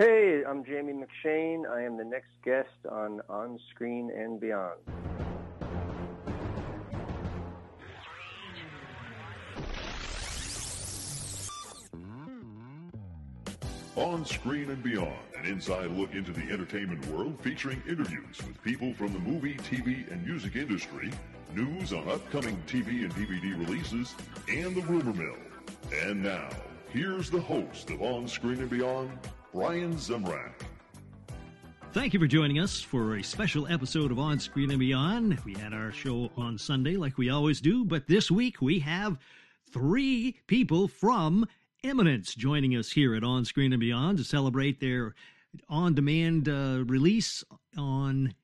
Hey, I'm Jamie McShane. I am the next guest on On Screen and Beyond. On Screen and Beyond, an inside look into the entertainment world featuring interviews with people from the movie, TV, and music industry, news on upcoming TV and DVD releases, and the rumor mill. And now, here's the host of On Screen and Beyond, Brian Zemrak. Thank you for joining us for a special episode of On Screen and Beyond. We had our show on Sunday like we always do, but this week we have three people from Imminence joining us here at On Screen and Beyond to celebrate their on demand uh, release on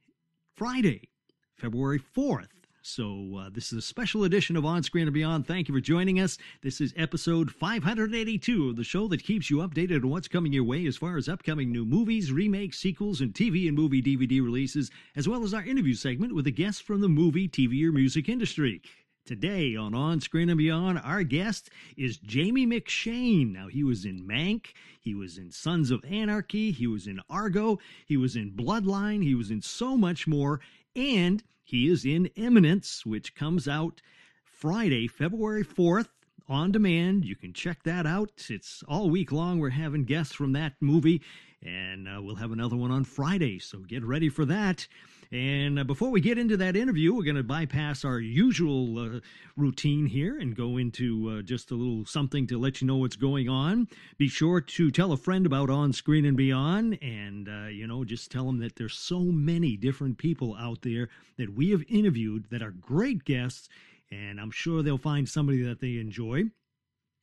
Friday, February 4th. So, uh, this is a special edition of On Screen and Beyond. Thank you for joining us. This is episode 582 of the show that keeps you updated on what's coming your way as far as upcoming new movies, remakes, sequels, and TV and movie DVD releases, as well as our interview segment with a guest from the movie, TV, or music industry. Today on On Screen and Beyond, our guest is Jamie McShane. Now, he was in Mank, he was in Sons of Anarchy, he was in Argo, he was in Bloodline, he was in so much more, and he is in Imminence, which comes out Friday, February 4th. On demand, you can check that out. It's all week long. We're having guests from that movie, and uh, we'll have another one on Friday. So get ready for that. And uh, before we get into that interview, we're going to bypass our usual uh, routine here and go into uh, just a little something to let you know what's going on. Be sure to tell a friend about On Screen and Beyond, and uh, you know, just tell them that there's so many different people out there that we have interviewed that are great guests, and I'm sure they'll find somebody that they enjoy.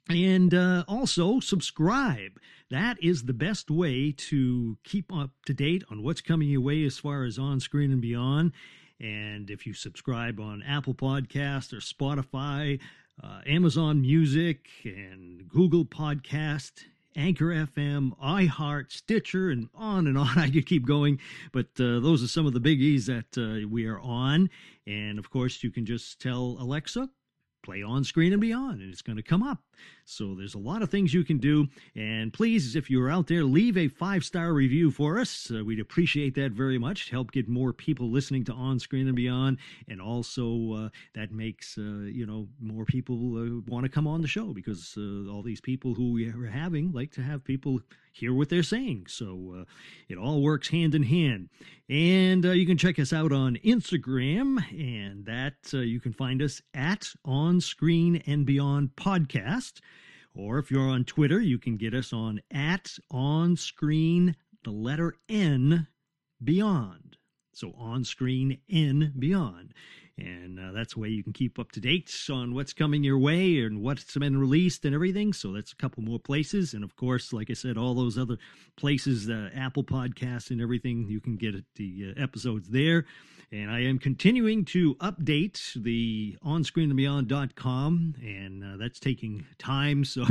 And uh, also subscribe. That is the best way to keep up to date on what's coming your way as far as on screen and beyond. And if you subscribe on Apple Podcast or Spotify, uh, Amazon Music, and Google Podcast, Anchor FM, iHeart, Stitcher, and on and on. I could keep going, but uh, those are some of the biggies that uh, we are on. And of course, you can just tell Alexa, play on screen and beyond and it's going to come up. So there's a lot of things you can do and please if you're out there leave a five star review for us. Uh, we'd appreciate that very much help get more people listening to on screen and beyond and also uh, that makes uh, you know more people uh, want to come on the show because uh, all these people who we are having like to have people hear what they're saying so uh, it all works hand in hand and you can check us out on instagram and that you can find us at on Screen and Beyond podcast. Or if you're on Twitter, you can get us on at On Screen, the letter N, Beyond. So on screen N Beyond. And uh, that's the way you can keep up to date on what's coming your way and what's been released and everything. So that's a couple more places. And of course, like I said, all those other places, uh, Apple Podcasts and everything, you can get the uh, episodes there. And I am continuing to update the onscreenandbeyond.com, and uh, that's taking time. So,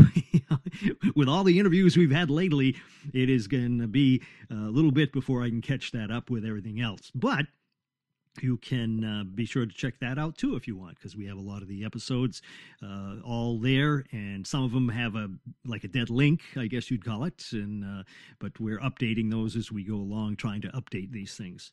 with all the interviews we've had lately, it is going to be a little bit before I can catch that up with everything else. But you can uh, be sure to check that out too if you want because we have a lot of the episodes uh, all there and some of them have a like a dead link i guess you'd call it and uh, but we're updating those as we go along trying to update these things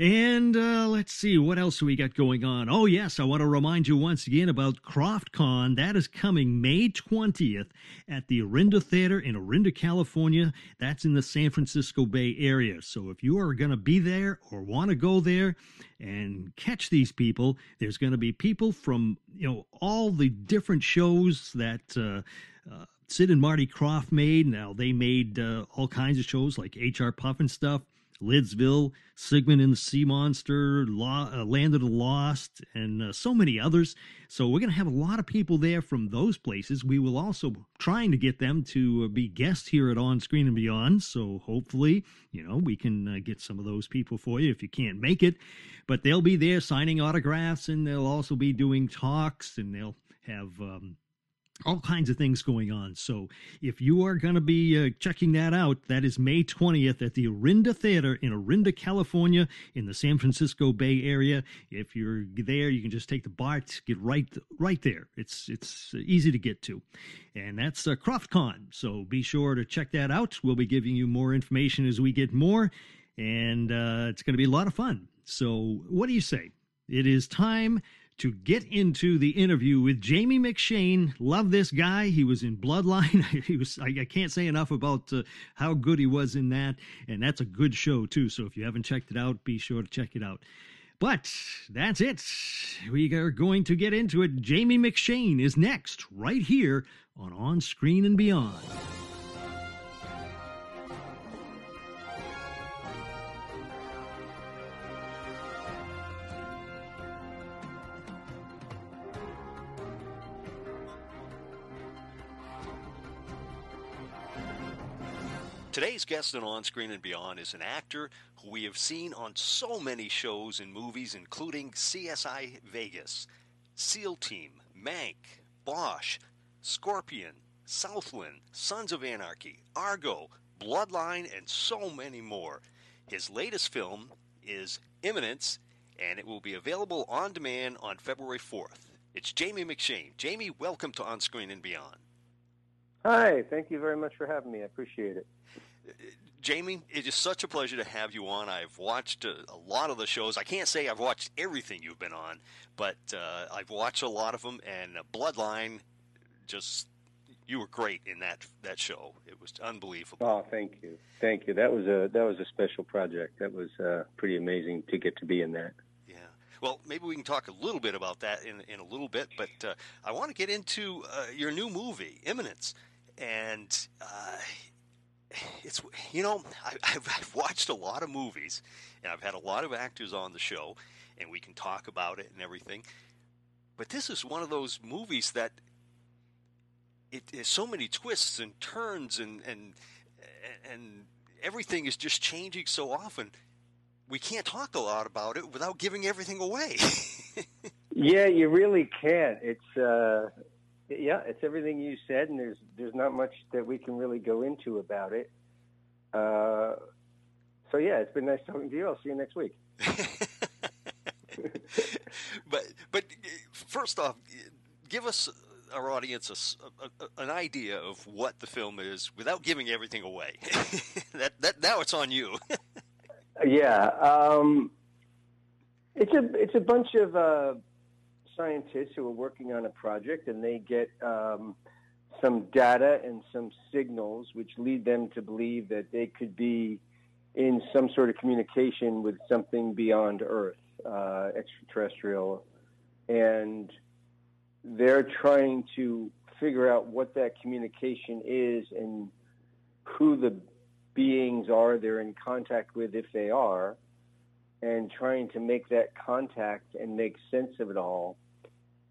And uh, let's see, what else we got going on? Oh, yes, I want to remind you once again about KrofftCon. That is coming May 20th at the Orinda Theater in Orinda, California. That's in the San Francisco Bay Area. So if you are going to be there or want to go there and catch these people, there's going to be people from, you know, all the different shows that. Uh, uh, Sid and Marty Krofft made. Now, they made uh, all kinds of shows like HR Pufnstuf. Lidsville, Sigmund and the Sea Monster, uh, Land of the Lost, and uh, so many others. So we're going to have a lot of people there from those places. We will also trying to get them to uh, be guests here at On Screen and Beyond. So hopefully, you know, we can uh, get some of those people for you if you can't make it. But they'll be there signing autographs, and they'll also be doing talks, and they'll have. Um, all kinds of things going on. So if you are going to be uh, checking that out, that is May 20th at the Orinda Theater in Orinda, California, in the San Francisco Bay Area. If you're there, you can just take the BART, get right right there. It's it's easy to get to, and that's uh, KrofftCon. So be sure to check that out. We'll be giving you more information as we get more, and uh, it's going to be a lot of fun. So what do you say? It is time to get into the interview with Jamie McShane. Love this guy. He was in Bloodline. he was. I, I can't say enough about uh, how good he was in that, and that's a good show too. So if you haven't checked it out, be sure to check it out. But that's it. We are going to get into it. Jamie McShane is next, right here on On Screen and Beyond. Today's guest on On Screen and Beyond is an actor who we have seen on so many shows and movies, including CSI Vegas, SEAL Team, Mank, Bosch, Scorpion, Southland, Sons of Anarchy, Argo, Bloodline, and so many more. His latest film is Imminence, and it will be available on demand on February 4th. It's Jamie McShane. Jamie, welcome to On Screen and Beyond. Hi, thank you very much for having me. I appreciate it. Jamie, it is such a pleasure to have you on. I've watched a, a, lot of the shows. I can't say I've watched everything you've been on, but uh, I've watched a lot of them. And Bloodline, just you were great in that that show. It was unbelievable. Oh, thank you, thank you. That was a that was a special project. That was uh, pretty amazing to get to be in that. Yeah. Well, maybe we can talk a little bit about that in in a little bit. But uh, I want to get into uh, your new movie, Imminence, and uh, it's you know I, have watched a lot of movies and I've had a lot of actors on the show and we can talk about it and everything but this is one of those movies that it has so many twists and turns and and and everything is just changing so often we can't talk a lot about it without giving everything away. Yeah you really can't. It's uh yeah, it's everything you said, and there's there's not much that we can really go into about it. Uh, so yeah, it's been nice talking to you. I'll see you next week. but but first off, give us our audience a, a, an idea of what the film is without giving everything away. that that now it's on you. yeah, um, it's a it's a bunch of. Uh, scientists who are working on a project and they get um, some data and some signals which lead them to believe that they could be in some sort of communication with something beyond Earth, uh, extraterrestrial. And they're trying to figure out what that communication is and who the beings are they're in contact with if they are and trying to make that contact and make sense of it all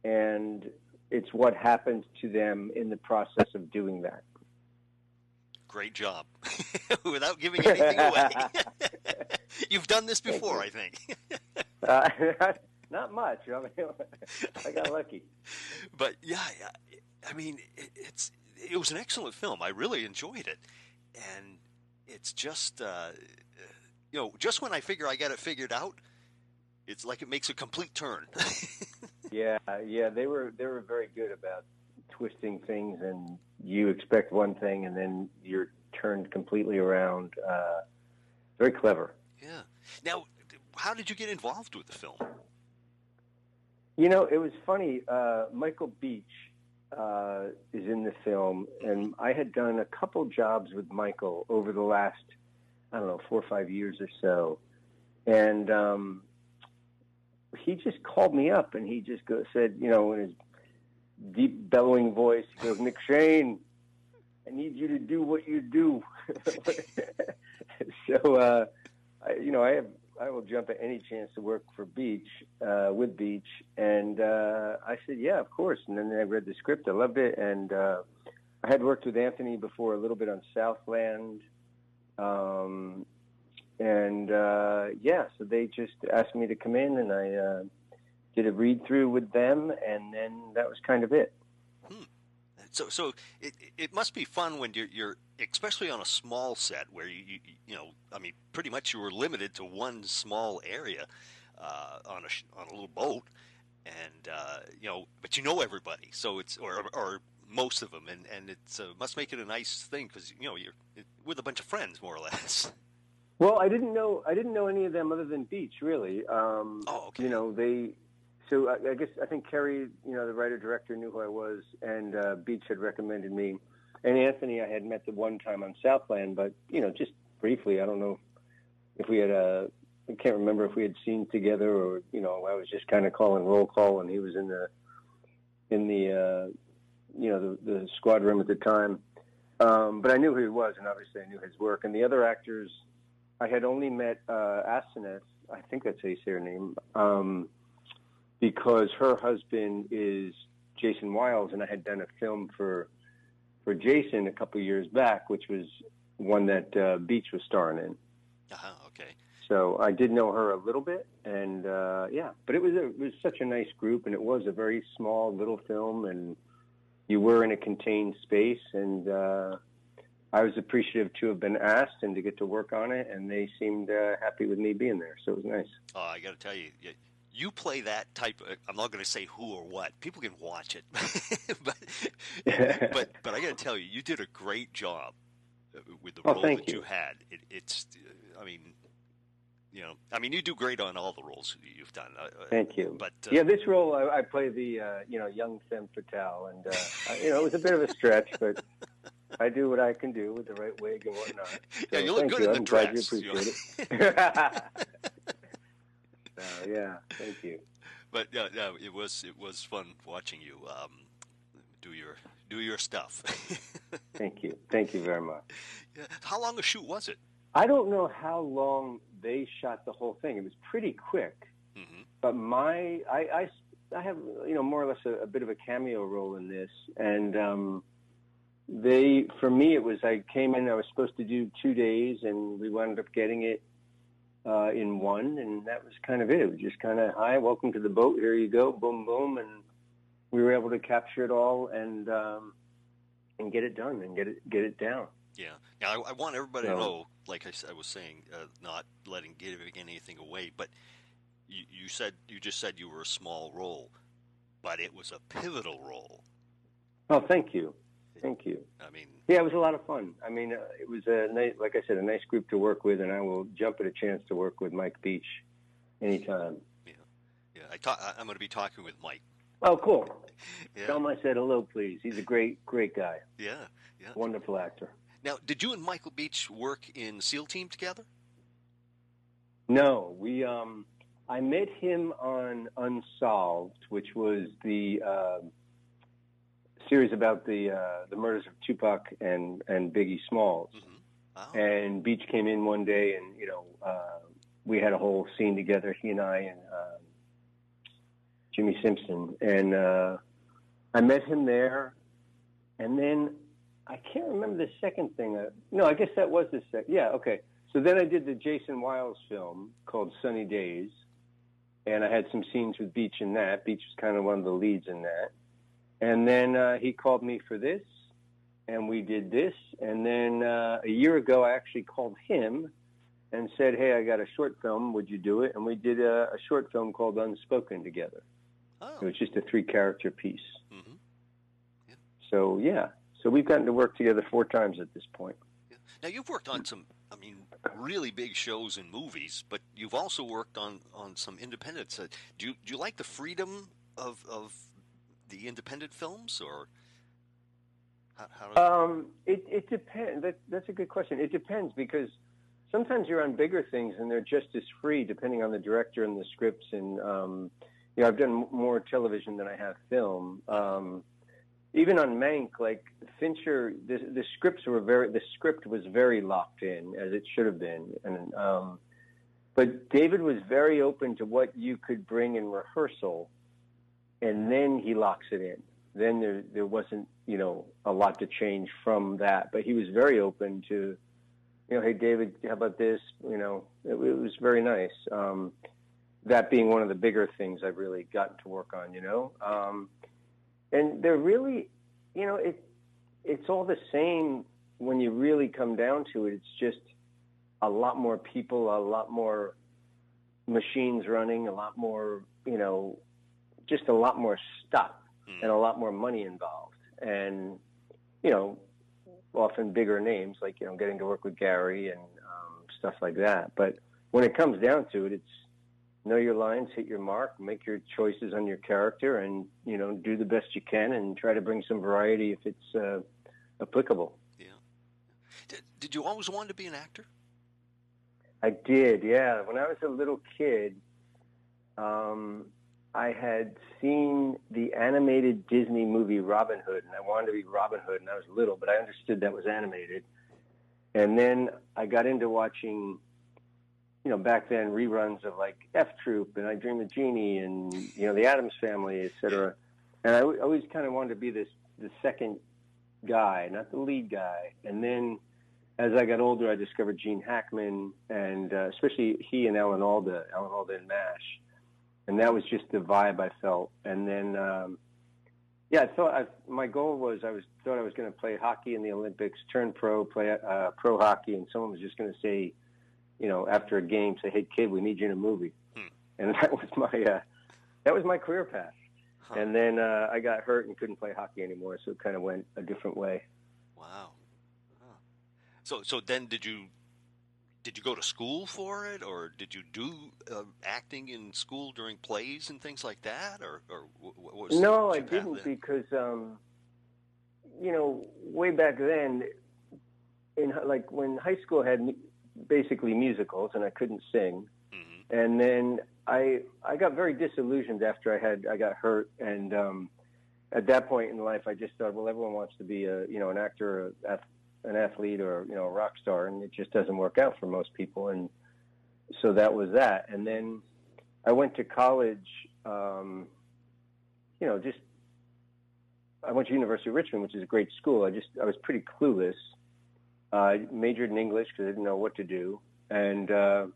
and it's what happens to them in the process of doing that. Great job. Without giving anything away. You've done this before, I think. uh, not much. I, mean, I got lucky. But yeah, I mean, it, it's it was an excellent film. I really enjoyed it, and it's just uh, you know, just when I figure I got it figured out, it's like it makes a complete turn. Yeah, yeah, they were they were very good about twisting things, and you expect one thing, and then you're turned completely around. Uh, very clever. Yeah. Now, how did you get involved with the film? You know, it was funny. Uh, Michael Beach uh, is in the film, and I had done a couple jobs with Michael over the last, I don't know, four or five years or so, and um, he just called me up and he just go, said, you know, in his deep bellowing voice, he goes, Nick Shane, I need you to do what you do. so uh, I, you know, I have I will jump at any chance to work for Beach uh, with Beach, and uh, I said, yeah, of course. And then I read the script, I loved it, and uh, I had worked with Anthony before a little bit on Southland, um, and uh, yeah, so they just asked me to come in, and I uh, did a read through with them, and then that was kind of it. Hmm. So, so it it must be fun when you're you're especially on a small set where you you, you know I mean pretty much you were limited to one small area uh, on a on a little boat, and uh, you know but you know everybody, so it's or or most of them, and and it uh, must make it a nice thing because you know you're with a bunch of friends more or less. Well, I didn't know I didn't know any of them other than Beach, really. Um, oh, okay. You know, they. So I, I guess I think Kerry, you know, the writer director, knew who I was, and uh, Beach had recommended me, and Anthony I had met the one time on Southland, but you know, just briefly. I don't know if we had a. I can't remember if we had seen together or you know I was just kind of calling roll call and he was in the in the uh, you know the, the squad room at the time. Um, but I knew who he was, and obviously I knew his work. And the other actors, I had only met uh, Asenath, I think that's how you say her name, um, because her husband is Jason Wiles, and I had done a film for for Jason a couple of years back, which was one that uh, Beach was starring in. Uh-huh, okay. So I did know her a little bit, and uh, yeah, but it was a, it was such a nice group, and it was a very small little film, and you were in a contained space, and uh, I was appreciative to have been asked and to get to work on it, and they seemed uh, happy with me being there, so it was nice. Oh, I got to tell you, you play that type. Of, I'm not going to say who or what. People can watch it, but but but I got to tell you, you did a great job uh, with the oh, role that you. you had. It, it's, I mean, you know, I mean, you do great on all the roles you've done. Uh, Thank you. But uh, yeah, this role I, I play the uh, you know young femme fatale, and uh, you know it was a bit of a stretch, but I do what I can do with the right wig and whatnot. So yeah, you look good you. in the I'm dress. glad you appreciate it. so, yeah, thank you. But yeah, yeah, it was it was fun watching you um, do your do your stuff. thank you, thank you very much. Yeah. How long a shoot was it? I don't know how long they shot the whole thing. It was pretty quick. Mm-hmm. But my, I, I, I have, you know, more or less a, a bit of a cameo role in this. And um, they, for me, it was, I came in, I was supposed to do two days, and we wound up getting it uh, in one. And that was kind of it. It was just kind of, hi, welcome to the boat. Here you go. Boom, boom. And we were able to capture it all and, um, and get it done and get it, get it down. Yeah. Now, I, I want everybody So- to know, like I, I was saying, uh, not letting giving anything away, but you, you said you just said you were a small role, but it was a pivotal role. Oh, thank you. Thank you. I mean, Yeah, it was a lot of fun. I mean, uh, it was a nice, like I said, a nice group to work with, and I will jump at a chance to work with Mike Beach anytime. yeah, I ta- I- I'm going to be talking with Mike. Oh, cool. Yeah, Tell him I said hello, please. He's a great, great guy. yeah, yeah. Wonderful actor. Now, did you and Michael Beach work in SEAL Team together? No, we. Um, I met him on Unsolved, which was the uh, series about the uh, the murders of Tupac and and Biggie Smalls. Mm-hmm. Oh, And Beach came in one day, and you know, uh, we had a whole scene together. He and I and um, Jimmy Simpson, and uh, I met him there. And then I can't remember the second thing. Uh, no, I guess that was the second. Yeah, okay. So then I did the Jason Wiles film called Sunny Days, and I had some scenes with Beach in that. Beach was kind of one of the leads in that. And then uh, he called me for this, and we did this. And then uh, a year ago, I actually called him and said, "Hey, I got a short film. Would you do it?" And we did a, a short film called Unspoken together. oh. It was just a three-character piece. hmm So yeah, so we've gotten to work together four times at this point. Yeah. Now you've worked on some, I mean, really big shows and movies, but you've also worked on on some independents. Uh, do you do you like the freedom of of the independent films, or how? how Um, it it depends. That, that's a good question. It depends because sometimes you're on bigger things and they're just as free depending on the director and the scripts. And um, you know, I've done more television than I have film. Um, even on Mank, like Fincher, the, the scripts were very. The script was very locked in, as it should have been, and um, but David was very open to what you could bring in rehearsal, and then he locks it in. Then there there wasn't you know a lot to change from that, but he was very open to, you know, hey David, how about this? You know, it, it was very nice. Um, that being one of the bigger things I've really gotten to work on, you know, um, and they're really, you know, it it's all the same when you really come down to it. It's just a lot more people, a lot more machines running, a lot more, you know, just a lot more stuff mm. and a lot more money involved. And, you know, often bigger names like, you know, getting to work with Gary and um, stuff like that. But when it comes down to it, it's know your lines, hit your mark, make your choices on your character, and, you know, do the best you can and try to bring some variety if it's uh, applicable. Yeah. Did, did you always want to be an actor? I did, yeah. When I was a little kid, um, I had seen the animated Disney movie Robin Hood, and I wanted to be Robin Hood, and I was little, but I understood that was animated. And then I got into watching, you know, back then reruns of like F Troop and I Dream of Jeannie and you know the Addams Family, et cetera. And I always kind of wanted to be this the second guy, not the lead guy. And then as I got older, I discovered Gene Hackman, and uh, especially he and Alan Alda, Alan Alda and MASH, and that was just the vibe I felt. And then, um, yeah, I thought I, my goal was I was thought I was going to play hockey in the Olympics, turn pro, play uh, pro hockey, and someone was just going to say, you know, after a game, say, "Hey, kid, we need you in a movie," hmm. and that was my uh, that was my career path. Huh. And then uh, I got hurt and couldn't play hockey anymore, so it kind of went a different way. Wow. So so then did you did you go to school for it, or did you do uh, acting in school during plays and things like that, or or what was no, I didn't then? because um, you know way back then, in like when high school had basically musicals and I couldn't sing, mm-hmm. and then I I got very disillusioned after I had I got hurt and. Um, at that point in life, I just thought, well, everyone wants to be a, you know, an actor, a an athlete or you know a rock star, and it just doesn't work out for most people. And so that was that. And then I went to college. Um, you know, just I went to University of Richmond, which is a great school. I just I was pretty clueless. Uh, I majored in English because I didn't know what to do, and uh,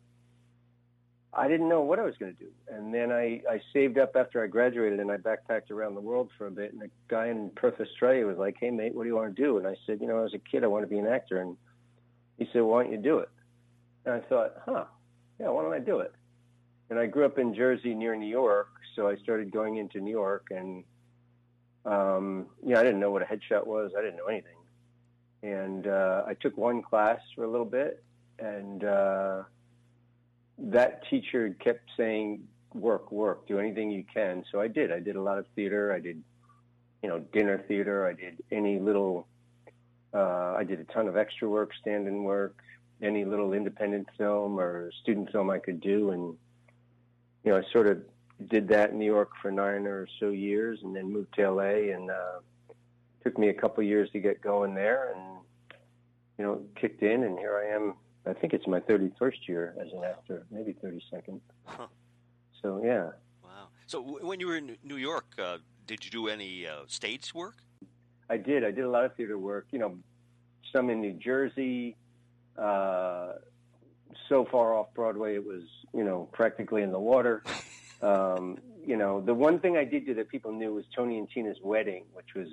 I didn't know what I was going to do. And then I, I saved up after I graduated and I backpacked around the world for a bit. And a guy in Perth, Australia was like, hey, mate, what do you want to do? And I said, you know, as a kid, I want to be an actor. And he said, why don't you do it? And I thought, huh, yeah, why don't I do it? And I grew up in Jersey near New York. So I started going into New York and, um, yeah, I didn't know what a headshot was. I didn't know anything. And uh, I took one class for a little bit and, uh, that teacher kept saying, work, work, do anything you can. So I did. I did a lot of theater. I did, you know, dinner theater. I did any little, uh, I did a ton of extra work, stand-in work, any little independent film or student film I could do. And, you know, I sort of did that in New York for nine or so years and then moved to LA and, uh, took me a couple years to get going there and, you know, kicked in and here I am I think it's my 31st year as an actor, maybe 32nd. Huh. So yeah. Wow. So w- when you were in New York, uh, did you do any uh, stage work? I did. I did a lot of theater work. You know, some in New Jersey. Uh, so far off Broadway, it was you know practically in the water. Um, you know, the one thing I did do that people knew was Tony and Tina's Wedding, which was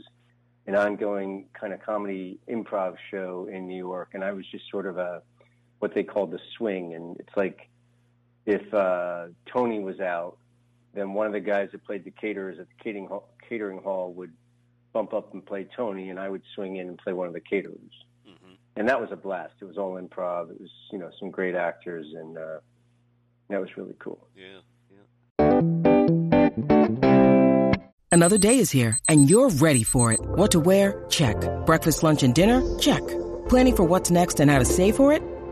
an ongoing kind of comedy improv show in New York, and I was just sort of a what they called the swing, and it's like if uh, Tony was out, then one of the guys that played the caterers at the catering hall, catering hall would bump up and play Tony, and I would swing in and play one of the caterers. Mm-hmm. And that was a blast. It was all improv. It was you know some great actors, and uh, that was really cool. Yeah, yeah. Another day is here, and you're ready for it. What to wear? Check. Breakfast, lunch, and dinner? Check. Planning for what's next and how to save for it?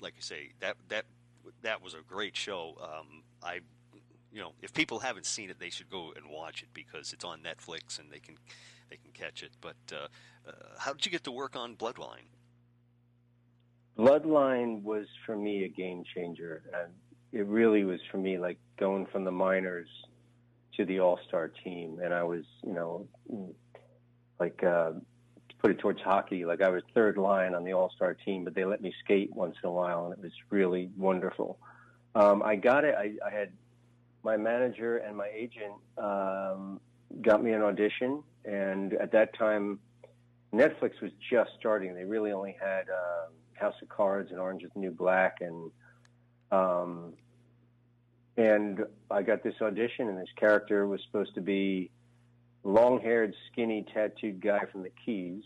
like you say, that that that was a great show. Um, I, you know, if people haven't seen it, they should go and watch it because it's on Netflix and they can they can catch it. But uh, uh, how did you get to work on Bloodline? Bloodline was for me a game changer. And it really was for me like going from the minors to the all star team. And I was, you know, like, uh, put it towards hockey, like I was third line on the all star team, but they let me skate once in a while, and it was really wonderful. Um, I got it. I, I had my manager and my agent um, got me an audition, and at that time, Netflix was just starting. They really only had. Uh, House of Cards and Orange is the New Black, and um, and I got this audition, and this character was supposed to be long-haired, skinny, tattooed guy from the Keys,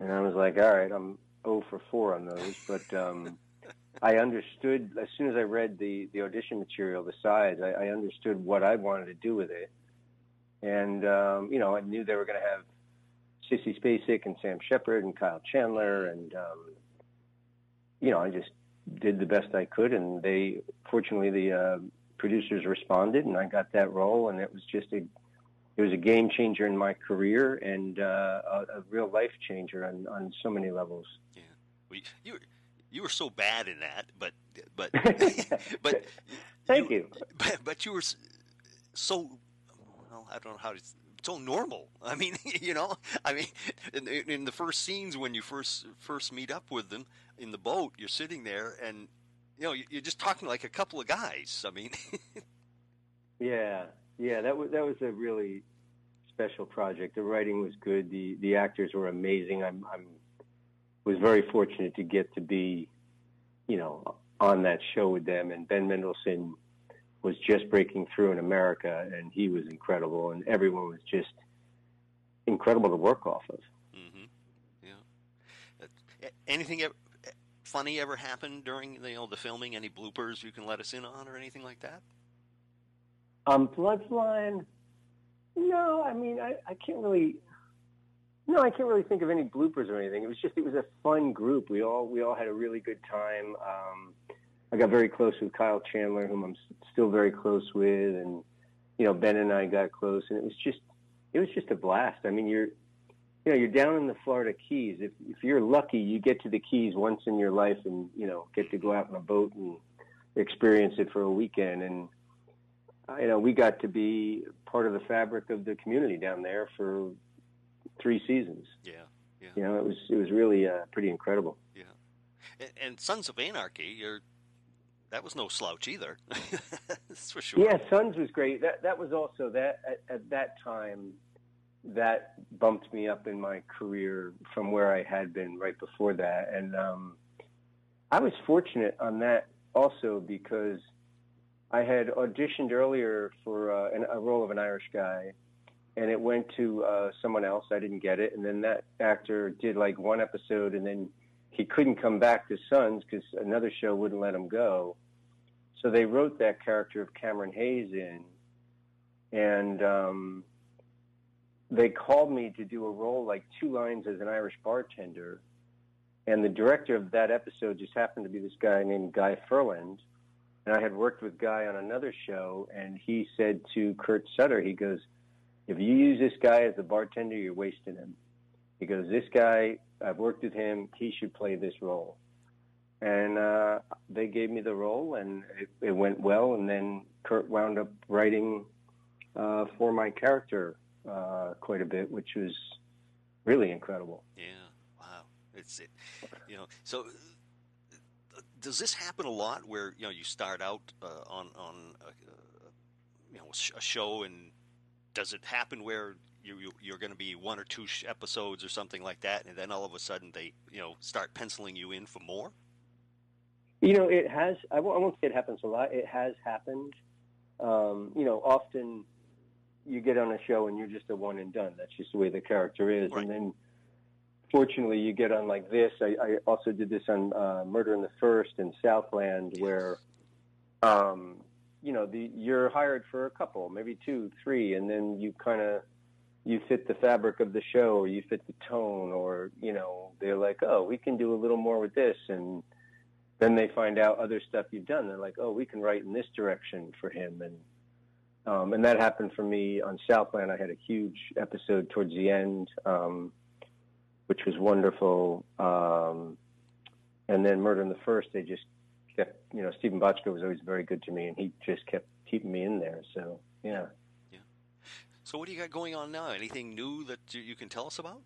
and I was like, all right, I'm 0 for 4 on those, but um, I understood as soon as I read the the audition material, the sides, I, I understood what I wanted to do with it, and um, you know, I knew they were going to have Sissy Spacek and Sam Shepard and Kyle Chandler and um, you know, I just did the best I could, and they fortunately the uh, producers responded, and I got that role, and it was just a it was a game changer in my career and uh, a, a real life changer on, on so many levels. Yeah, well, you were you were so bad in that, but but but thank you, you. But, but you were so well. I don't know how to so normal. I mean, you know, I mean, in, in, the first scenes when you first first meet up with them in the boat, you're sitting there and you know you're just talking like a couple of guys. I mean, yeah, yeah, that was that was a really special project. The writing was good. The the actors were amazing. I'm I'm was very fortunate to get to be, you know, on that show with them. And Ben Mendelsohn was just breaking through in America, and he was incredible, and everyone was just incredible to work off of. Mm-hmm. Yeah. Anything funny ever happened during you know the filming? Any bloopers you can let us in on, or anything like that? Um, Bloodline. No, I mean I, I can't really. No, I can't really think of any bloopers or anything. It was just it was a fun group. We all we all had a really good time. Um, I got very close with Kyle Chandler, whom I'm still very close with, and you know Ben and I got close, and it was just it was just a blast. I mean, you're you know you're down in the Florida Keys. If if you're lucky, you get to the Keys once in your life, and you know get to go out on a boat and experience it for a weekend. And you know we got to be part of the fabric of the community down there for three seasons. Yeah, yeah. You know it was it was really uh, pretty incredible. Yeah, and, and Sons of Anarchy, you're that was no slouch either. That's for sure. Yeah, Sons was great. That that was also that at, at, that time that bumped me up in my career from where I had been right before that, and um, I was fortunate on that also because I had auditioned earlier for uh, an, a role of an Irish guy, and it went to uh, someone else. I didn't get it, and then that actor did like one episode, and then he couldn't come back to Sons because another show wouldn't let him go. So they wrote that character of Cameron Hayes in, and um, they called me to do a role like two lines as an Irish bartender. And the director of that episode just happened to be this guy named Guy Ferland. And I had worked with Guy on another show, and he said to Kurt Sutter, he goes, if you use this guy as a bartender, you're wasting him. He goes, this guy, I've worked with him, he should play this role and uh, they gave me the role, and it, it, went well. And then Kurt wound up writing uh, for my character uh, quite a bit, which was really incredible. Yeah, wow, it's it, you know. So, does this happen a lot? Where you know you start out uh, on on a, you know a show, and does it happen where you, you are going to be one or two episodes or something like that, and then all of a sudden they you know start penciling you in for more? You know, it has. I won't, I won't say it happens a lot. It has happened. Um, you know, often you get on a show and you're just a one and done. That's just the way the character is. Right. And then fortunately, you get on like this. I, I also did this on uh, Murder in the First and Southland, where, um, you know, the you're hired for a couple, maybe two, three, and then you kind of you fit the fabric of the show, or you fit the tone, or you know, they're like, oh, we can do a little more with this, and then they find out other stuff you've done. They're like, oh, we can write in this direction for him, and um, and that happened for me on Southland. I had a huge episode towards the end. Um, which was wonderful. Um, and then Murder in the First, they just kept, you know, Steven Bochco was always very good to me, and he just kept keeping me in there. So, yeah. Yeah. So, what do you got going on now? Anything new that you can tell us about?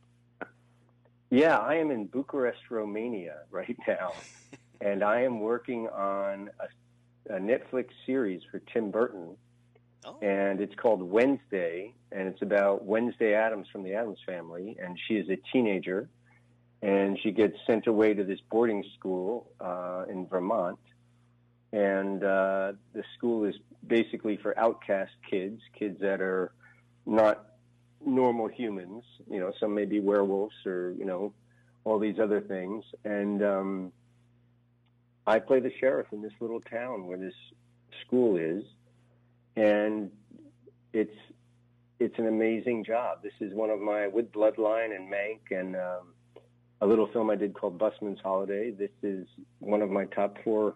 Yeah, I am in Bucharest, Romania right now, and I am working on a, a Netflix series for Tim Burton Oh. and it's called Wednesday, and it's about Wednesday Addams from the Addams family, and she is a teenager, and she gets sent away to this boarding school uh, in Vermont, and uh, the school is basically for outcast kids, kids that are not normal humans. You know, some may be werewolves or you know all these other things, and um, I play the sheriff in this little town where this school is and it's it's an amazing job. This is one of my with Bloodline and Mank and um, a little film I did called Busman's Holiday. This is one of my top four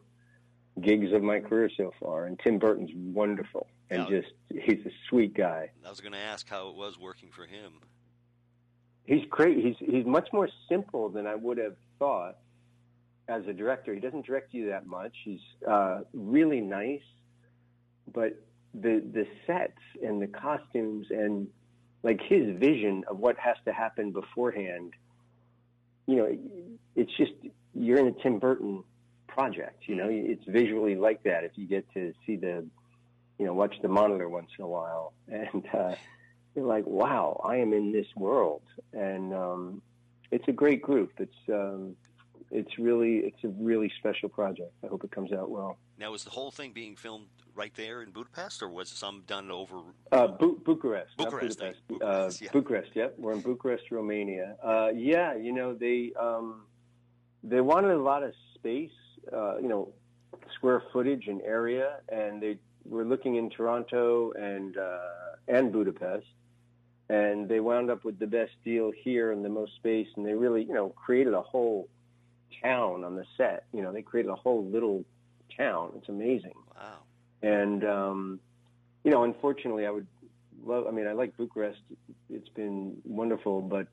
gigs of my career so far. And Tim Burton's wonderful and Yeah. just he's a sweet guy. I was going to ask how it was working for him. He's great. He's he's much more simple than I would have thought as a director. He doesn't direct you that much. He's uh, really nice, but the the sets and the costumes and like his vision of what has to happen beforehand. You know, it's just you're in a Tim Burton project. You know, it's visually like that. If you get to see the, you know, watch the monitor once in a while, and uh, you're like, wow, I am in this world, and um, it's a great group. It's um, it's really it's a really special project. I hope it comes out well. Now, is the whole thing being filmed right there in Budapest, or was some done over? Uh, Bu- Bucharest, Bucharest, Budapest. thank. Bucharest, uh, yeah. Bucharest. Yep, we're in Bucharest, Romania. Uh, yeah, you know they um, they wanted a lot of space, uh, you know, square footage and area, and they were looking in Toronto and uh, and Budapest, and they wound up with the best deal here and the most space, and they really, you know, created a whole town on the set. You know, they created a whole little town. It's amazing. Wow. And um, you know, unfortunately, I would love. I mean, I like Bucharest. It's been wonderful, but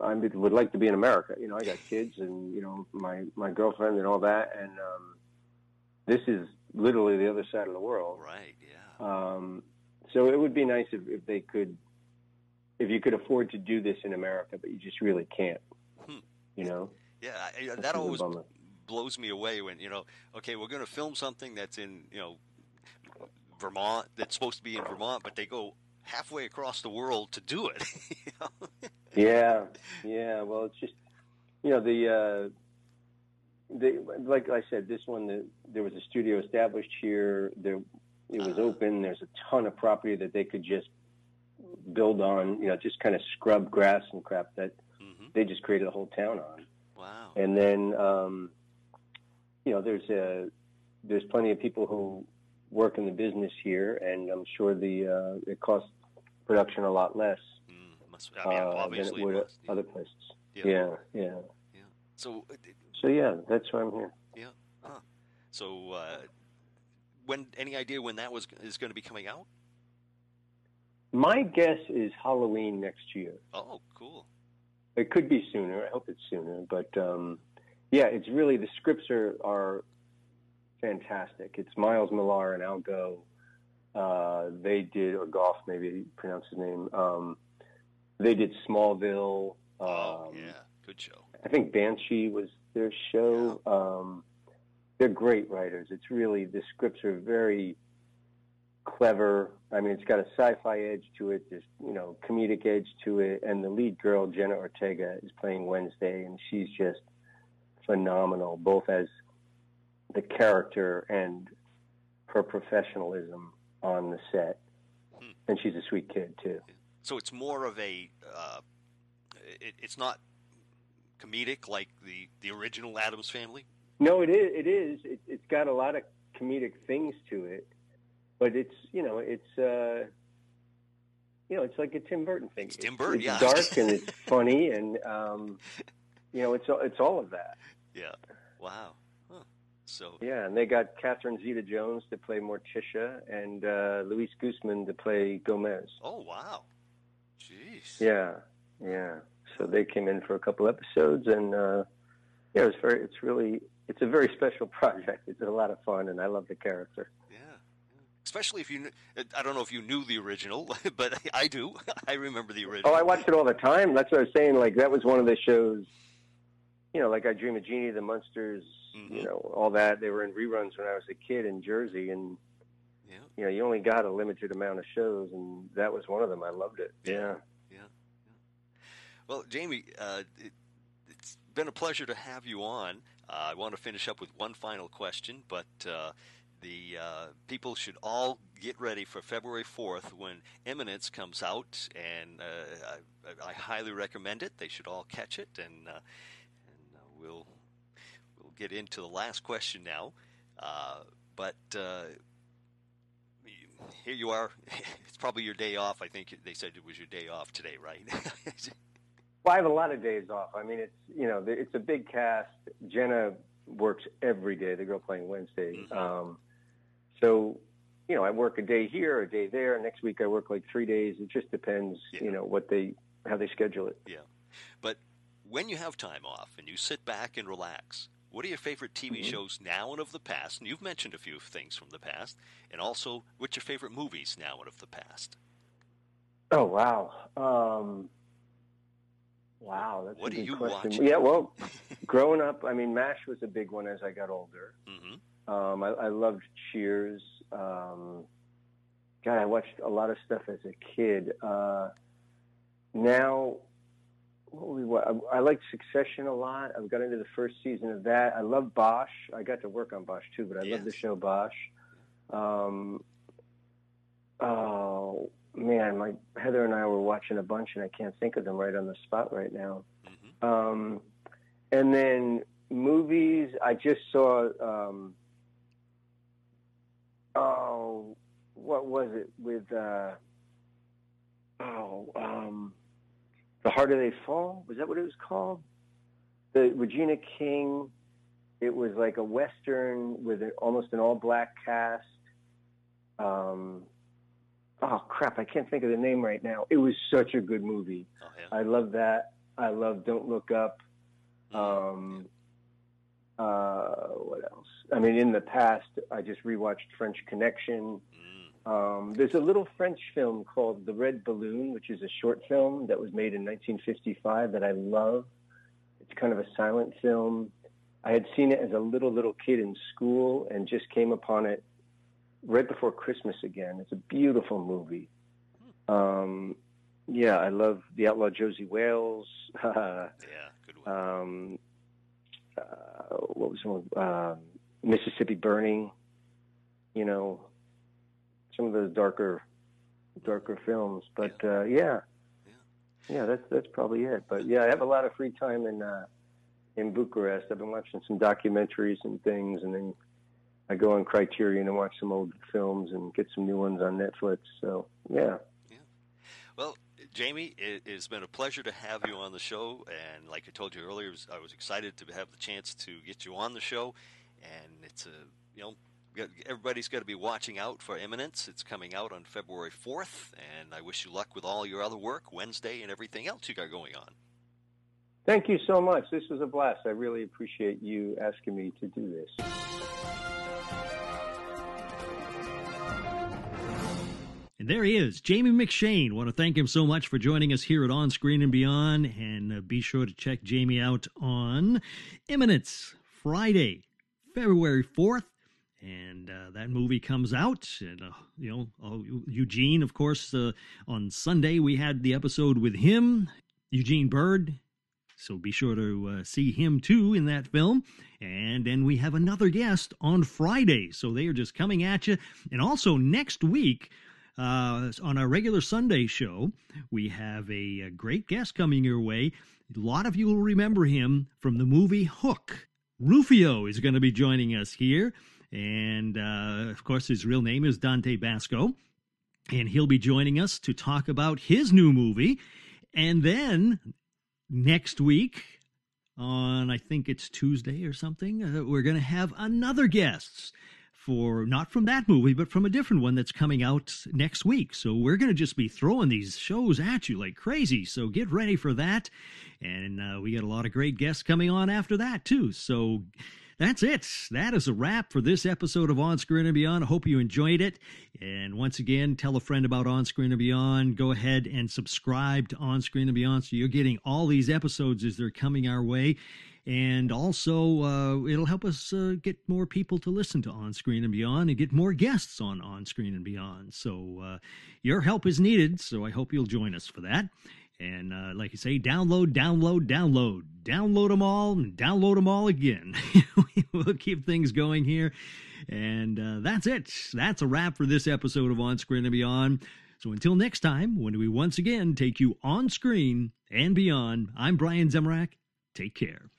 I would like to be in America. You know, I got kids and you know my my girlfriend and all that, and um, this is literally the other side of the world. Right. Yeah. Um, so it would be nice if, if they could, if you could afford to do this in America, but you just really can't. Hmm. You know, Yeah. I, that always blows me away when you know. Okay, we're going to film something that's in you know Vermont. That's supposed to be in Vermont, but they go halfway across the world to do it. you know? Yeah, yeah. Well, it's just you know the uh, the like I said, this one the, there was a studio established here. There it was Ah. open. There's a ton of property that they could just build on. You know, just kind of scrub grass and crap that hmm they just created a whole town on. Wow. And then um, you know there's a there's plenty of people who work in the business here, and I'm sure the uh, it costs production a lot less Mm, must, I mean, uh, than it would must, at other places. yeah. Yeah, yeah. So, uh, So yeah, that's why I'm here. Yeah. So uh, when any idea when that was is going to be coming out? My guess is Halloween next year. Oh, cool. It could be sooner. I hope it's sooner. But um, yeah, it's really the scripts are are fantastic. It's Miles Millar and Al Go. Uh, they did, or Goff, maybe pronounce his name. Um, they did Smallville. Um, oh, yeah. Good show. I think Banshee was their show. Um, they're great writers. It's really the scripts are very clever. I mean, it's got a sci-fi edge to it. There's you know comedic edge to it, and the lead girl Jenna Ortega is playing Wednesday, and she's just phenomenal, both as the character and her professionalism on the set. Hmm. And she's a sweet kid too. So it's more of a. Uh, it, it's not comedic like the the original Addams Family? No, it is. It is. It, it's got a lot of comedic things to it, but it's you know it's uh, you know it's like a Tim Burton thing. It's Tim Burton, it's yeah. dark and it's funny and um, you know it's it's all of that. Yeah. Wow. So Yeah, and they got Catherine Zeta-Jones to play Morticia and uh, Luis Guzman to play Gomez. oh wow. Jeez. Yeah, yeah. So they came in for a couple episodes, and uh, yeah, it was very. It's really. It's a very special project. It's a lot of fun, and I love the character. Yeah. Especially if you, kn- I don't know if you knew the original, but I do. I remember the original. Oh, I watched it all the time. That's what I was saying. Like that was one of the shows. You know, like I Dream of Jeannie, The Munsters. Mhm. You know, all that. They were in reruns when I was a kid in Jersey, and Yeah. you know, you only got a limited amount of shows, and that was one of them. I loved it. Yeah. Yeah. Well, Jamie, uh, it, it's been a pleasure to have you on. Uh, I want to finish up with one final question, but uh, the uh, people should all get ready for February 4th when Imminence comes out, and uh, I, I highly recommend it. They should all catch it, and, and uh, we'll we'll get into the last question now. Uh, but uh, here you are. It's probably your day off. I think they said it was your day off today, right? Well, I have a lot of days off. I mean, it's you know, it's a big cast. Jenna works every day. The girl playing Wednesday. Mhm. Um, so, you know, I work a day here, a day there. Next week I work like three days. It just depends, Yeah. you know, what they how they schedule it. Yeah, but when you have time off and you sit back and relax, what are your favorite TV Mhm. shows now and of the past? And you've mentioned a few things from the past. And also, what's your favorite movies now and of the past? Oh wow, um, wow, that's What a good you question. watch? Yeah, well, growing up, I mean, Mash was a big one as I got older. hmm Um, I, I loved Cheers. Um, God, I watched a lot of stuff as a kid. Uh, now, what we I, I liked Succession a lot. I've got into the first season of that. I love Bosch. I got to work on Bosch too, but I love the show Bosch. Um, oh man, my Heather and I were watching a bunch, and I can't think of them right on the spot right now. hmm Um, and then movies, I just saw. Um, oh, what was it with? Uh, oh, um, the harder they fall. Was that what it was called? The Regina King. It was like a western with an, almost an all-black cast. Um, oh crap! I can't think of the name right now. It was such a good movie. Oh, yeah. I love that. I love Don't Look Up. Um, uh, what else? I mean, in the past, I just rewatched French Connection. Mm. Um, there's a little French film called The Red Balloon, which is a short film that was made in 1955 that I love. It's kind of a silent film. I had seen it as a little, little kid in school and just came upon it right before Christmas again. It's a beautiful movie. Um, yeah, I love The Outlaw Josey Wales. Yeah, good one. um, uh, what was one? Um, Mississippi Burning. You know, some of those darker, darker films. But uh, yeah, yeah, that's that's probably it. But yeah, I have a lot of free time in uh, in Bucharest. I've been watching some documentaries and things, and then I go on Criterion and watch some old films and get some new ones on Netflix. So yeah. Well, Jamie, it, it's been a pleasure to have you on the show. And like I told you earlier, I was excited to have the chance to get you on the show. And it's a, you know, everybody's got to be watching out for Imminence. It's coming out on February 4th. And I wish you luck with all your other work, Wednesday, and everything else you got going on. Thank you so much. This was a blast. I really appreciate you asking me to do this. And there he is, Jamie McShane. Want to thank him so much for joining us here at On Screen and Beyond. And uh, be sure to check Jamie out on Imminence Friday, February 4th. And uh, that movie comes out. And, uh, you know, oh, Eugene, of course, uh, on Sunday we had the episode with him, Eugene Byrd. So be sure to uh, see him too in that film. And then we have another guest on Friday. So they are just coming at you. And also next week, Uh, on our regular Sunday show, we have a, a great guest coming your way. A lot of you will remember him from the movie Hook. Rufio is going to be joining us here. And uh, of course, his real name is Dante Basco. And he'll be joining us to talk about his new movie. And then next week, on I think it's Tuesday or something, uh, we're going to have another guest for not from that movie, but from a different one that's coming out next week. So we're going to just be throwing these shows at you like crazy. So get ready for that. And uh, we got a lot of great guests coming on after that, too. So that's it. That is a wrap for this episode of On Screen and Beyond. I hope you enjoyed it. And once again, tell a friend about On Screen and Beyond. Go ahead and subscribe to On Screen and Beyond so you're getting all these episodes as they're coming our way and also uh, it'll help us uh, get more people to listen to On Screen and Beyond and get more guests on On Screen and Beyond. So uh, your help is needed. So I hope you'll join us for that. And uh, like you say, download, download, download, download them all, and download them all again. we'll keep things going here. And uh, that's it. That's a wrap for this episode of On Screen and Beyond. So until next time, when we once again take you on screen and beyond, I'm Brian Zemrak. Take care.